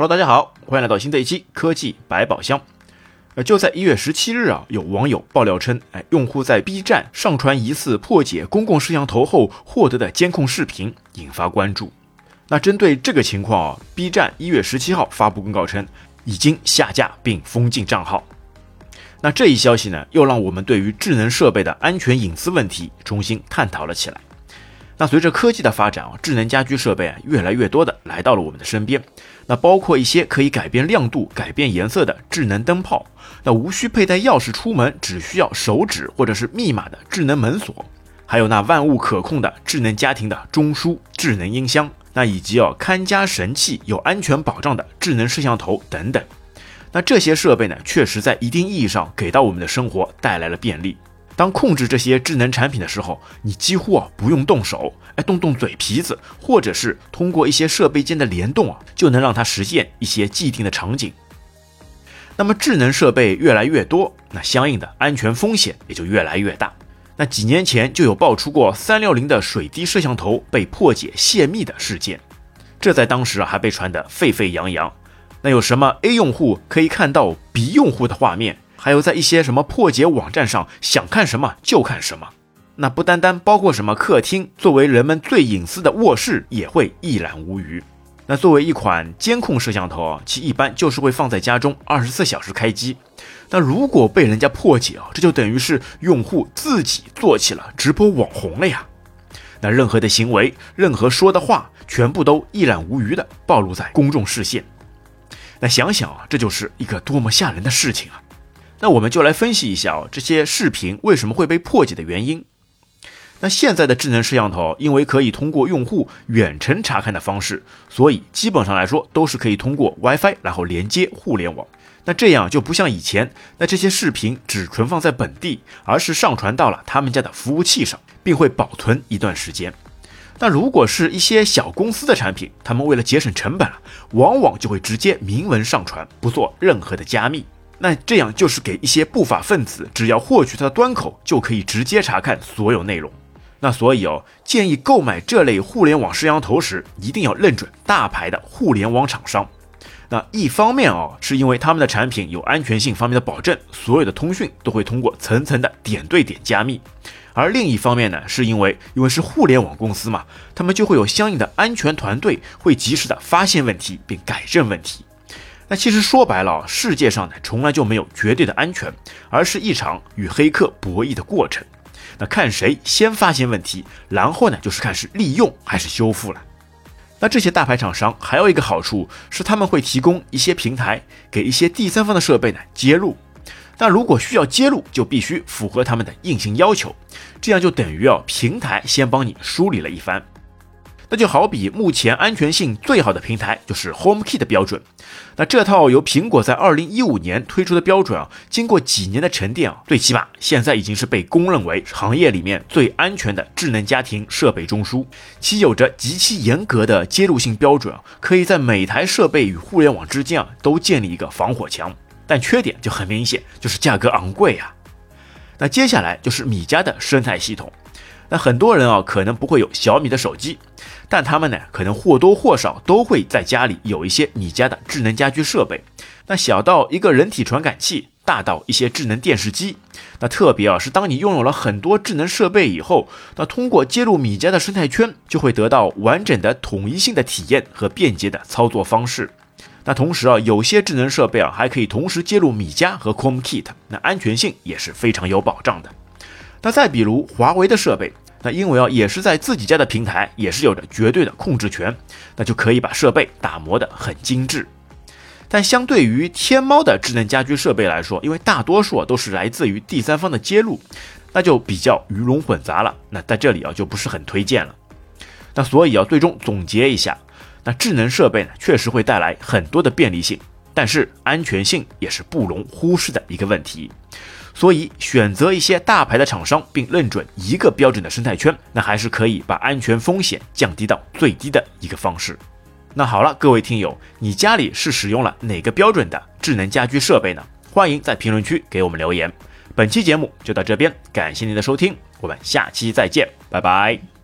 Hello，大家好，欢迎来到新的一期科技百宝箱。呃，就在一月十七日啊，有网友爆料称，哎，用户在 B 站上传疑似破解公共摄像头后获得的监控视频，引发关注。那针对这个情况啊，B 站一月十七号发布公告称，已经下架并封禁账号。那这一消息呢，又让我们对于智能设备的安全隐私问题重新探讨了起来。那随着科技的发展啊，智能家居设备啊越来越多的来到了我们的身边。那包括一些可以改变亮度、改变颜色的智能灯泡，那无需佩戴钥匙出门，只需要手指或者是密码的智能门锁，还有那万物可控的智能家庭的中枢、智能音箱，那以及哦看家神器、有安全保障的智能摄像头等等。那这些设备呢，确实在一定意义上给到我们的生活带来了便利。当控制这些智能产品的时候，你几乎啊不用动手，哎动动嘴皮子，或者是通过一些设备间的联动啊，就能让它实现一些既定的场景。那么智能设备越来越多，那相应的安全风险也就越来越大。那几年前就有爆出过三六零的水滴摄像头被破解泄密的事件，这在当时啊还被传得沸沸扬扬。那有什么 A 用户可以看到 B 用户的画面？还有在一些什么破解网站上，想看什么就看什么。那不单单包括什么客厅，作为人们最隐私的卧室也会一览无余。那作为一款监控摄像头啊，其一般就是会放在家中二十四小时开机。那如果被人家破解啊，这就等于是用户自己做起了直播网红了呀。那任何的行为，任何说的话，全部都一览无余的暴露在公众视线。那想想啊，这就是一个多么吓人的事情啊！那我们就来分析一下哦，这些视频为什么会被破解的原因。那现在的智能摄像头，因为可以通过用户远程查看的方式，所以基本上来说都是可以通过 WiFi 然后连接互联网。那这样就不像以前，那这些视频只存放在本地，而是上传到了他们家的服务器上，并会保存一段时间。那如果是一些小公司的产品，他们为了节省成本啊，往往就会直接明文上传，不做任何的加密。那这样就是给一些不法分子，只要获取它的端口，就可以直接查看所有内容。那所以哦，建议购买这类互联网摄像头时，一定要认准大牌的互联网厂商。那一方面哦，是因为他们的产品有安全性方面的保证，所有的通讯都会通过层层的点对点加密；而另一方面呢，是因为因为是互联网公司嘛，他们就会有相应的安全团队，会及时的发现问题并改正问题。那其实说白了，世界上呢从来就没有绝对的安全，而是一场与黑客博弈的过程。那看谁先发现问题，然后呢就是看是利用还是修复了。那这些大牌厂商还有一个好处是，他们会提供一些平台给一些第三方的设备呢接入。那如果需要接入，就必须符合他们的硬性要求，这样就等于啊平台先帮你梳理了一番。那就好比目前安全性最好的平台就是 HomeKit 的标准。那这套由苹果在二零一五年推出的标准啊，经过几年的沉淀啊，最起码现在已经是被公认为行业里面最安全的智能家庭设备中枢。其有着极其严格的接入性标准啊，可以在每台设备与互联网之间啊都建立一个防火墙。但缺点就很明显，就是价格昂贵啊。那接下来就是米家的生态系统。那很多人啊，可能不会有小米的手机，但他们呢，可能或多或少都会在家里有一些米家的智能家居设备。那小到一个人体传感器，大到一些智能电视机。那特别啊，是当你拥有了很多智能设备以后，那通过接入米家的生态圈，就会得到完整的统一性的体验和便捷的操作方式。那同时啊，有些智能设备啊，还可以同时接入米家和 HomeKit，那安全性也是非常有保障的。那再比如华为的设备，那因为啊也是在自己家的平台，也是有着绝对的控制权，那就可以把设备打磨得很精致。但相对于天猫的智能家居设备来说，因为大多数都是来自于第三方的接入，那就比较鱼龙混杂了。那在这里啊就不是很推荐了。那所以啊最终总结一下，那智能设备呢确实会带来很多的便利性，但是安全性也是不容忽视的一个问题。所以，选择一些大牌的厂商，并认准一个标准的生态圈，那还是可以把安全风险降低到最低的一个方式。那好了，各位听友，你家里是使用了哪个标准的智能家居设备呢？欢迎在评论区给我们留言。本期节目就到这边，感谢您的收听，我们下期再见，拜拜。